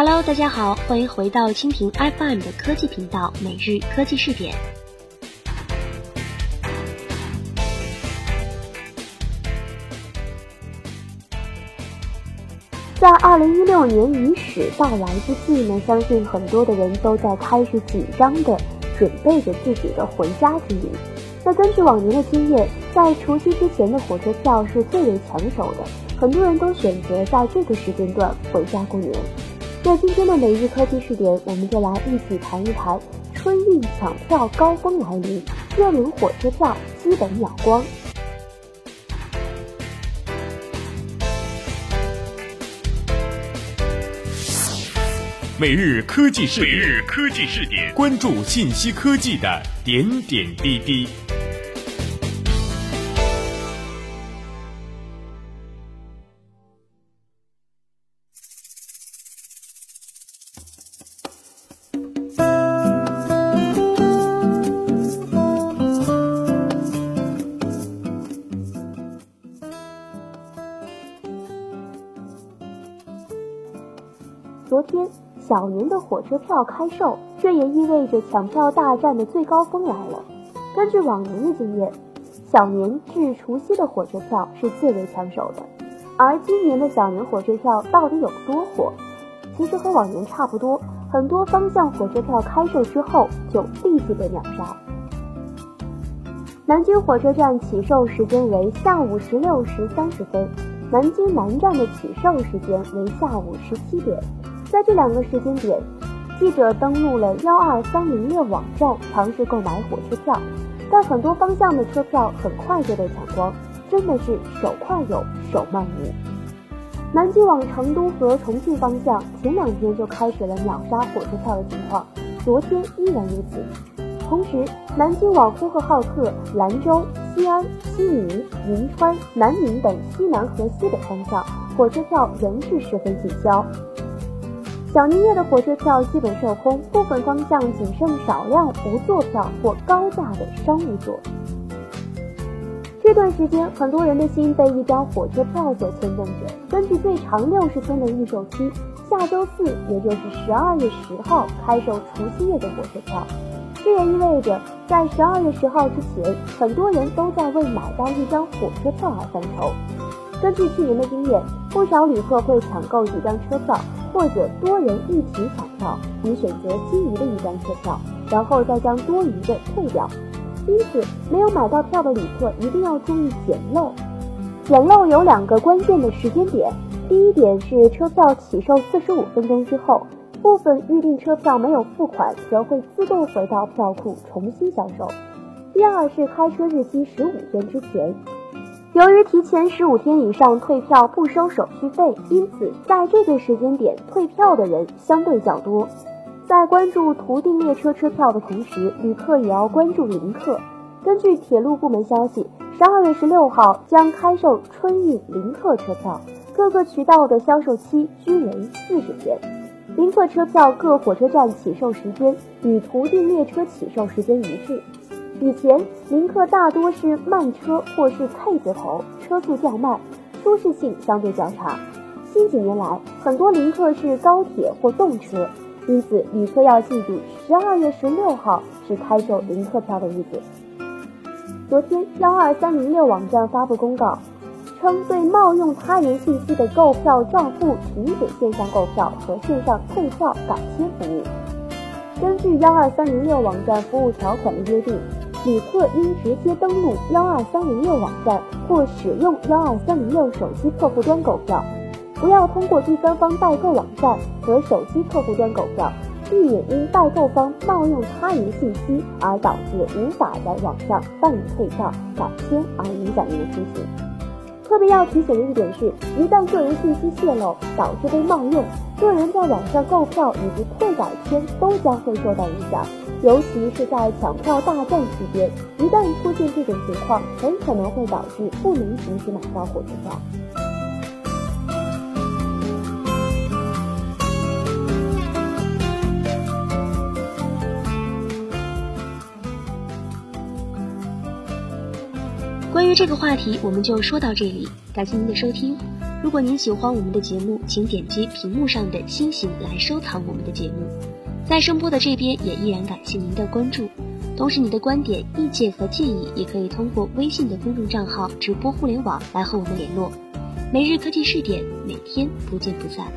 Hello，大家好，欢迎回到蜻蜓 FM 的科技频道每日科技视点。在二零一六年伊始到来之际呢，相信很多的人都在开始紧张的准备着自己的回家之旅。那根据往年的经验，在除夕之前的火车票是最为抢手的，很多人都选择在这个时间段回家过年。那今天的每日科技视点，我们就来一起谈一谈春运抢票高峰来临，热门火车票基本秒光。每日科技视点，每日科技视点，关注信息科技的点点滴滴。昨天小年的火车票开售，这也意味着抢票大战的最高峰来了。根据往年的经验，小年至除夕的火车票是最为抢手的。而今年的小年火车票到底有多火？其实和往年差不多，很多方向火车票开售之后就立即被秒杀。南京火车站起售时间为下午十六时三十分，南京南站的起售时间为下午十七点。在这两个时间点，记者登录了幺二三零六网站尝试购买火车票，但很多方向的车票很快就被抢光，真的是手快有，手慢无。南京往成都和重庆方向前两天就开始了秒杀火车票的情况，昨天依然如此。同时，南京往呼和浩特、兰州、西安、西宁、银川、南宁等西南和西北方向火车票仍是十分紧销。小年夜的火车票基本售空，部分方向仅剩少量无座票或高价的商务座。这段时间，很多人的心被一张火车票所牵动着。根据最长六十天的预售期，下周四，也就是十二月十号开售除夕夜的火车票。这也意味着，在十二月十号之前，很多人都在为买到一张火车票而犯愁。根据去年的经验，不少旅客会抢购几张车票。或者多人一起抢票，你选择心仪的一张车票，然后再将多余的退掉。因此，没有买到票的旅客一定要注意捡漏。捡漏有两个关键的时间点：第一点是车票起售四十五分钟之后，部分预订车票没有付款，则会自动回到票库重新销售；第二是开车日期十五天之前。由于提前十五天以上退票不收手续费，因此在这个时间点退票的人相对较多。在关注途定列车车票的同时，旅客也要关注临客。根据铁路部门消息，十二月十六号将开售春运临客车票，各个渠道的销售期均为四十天。临客车票各火车站起售时间与途定列车起售时间一致。以前，临客大多是慢车或是 K 字头，车速较慢，舒适性相对较差。近几年来，很多临客是高铁或动车，因此旅客要记住，十二月十六号是开售临客票的日子。昨天，幺二三零六网站发布公告，称对冒用他人信息的购票账户停止线上购票和线上退票改签服务。根据幺二三零六网站服务条款的约定。旅客应直接登录幺二三零六网站或使用幺二三零六手机客户端购票，不要通过第三方代购网站和手机客户端购票，避免因代购方冒用他人信息而导致无法在网上办理退票、改签而影响您的出行。特别要提醒的一点是，一旦个人信息泄露导致被冒用，个人在网上购票以及退改签都将会受到影响。尤其是在抢票大战期间，一旦出现这种情况，很可能会导致不能及时买到火车票。关于这个话题，我们就说到这里，感谢您的收听。如果您喜欢我们的节目，请点击屏幕上的星星来收藏我们的节目。在声波的这边也依然感谢您的关注，同时你的观点、意见和建议也可以通过微信的公众账号“直播互联网”来和我们联络。每日科技试点，每天不见不散。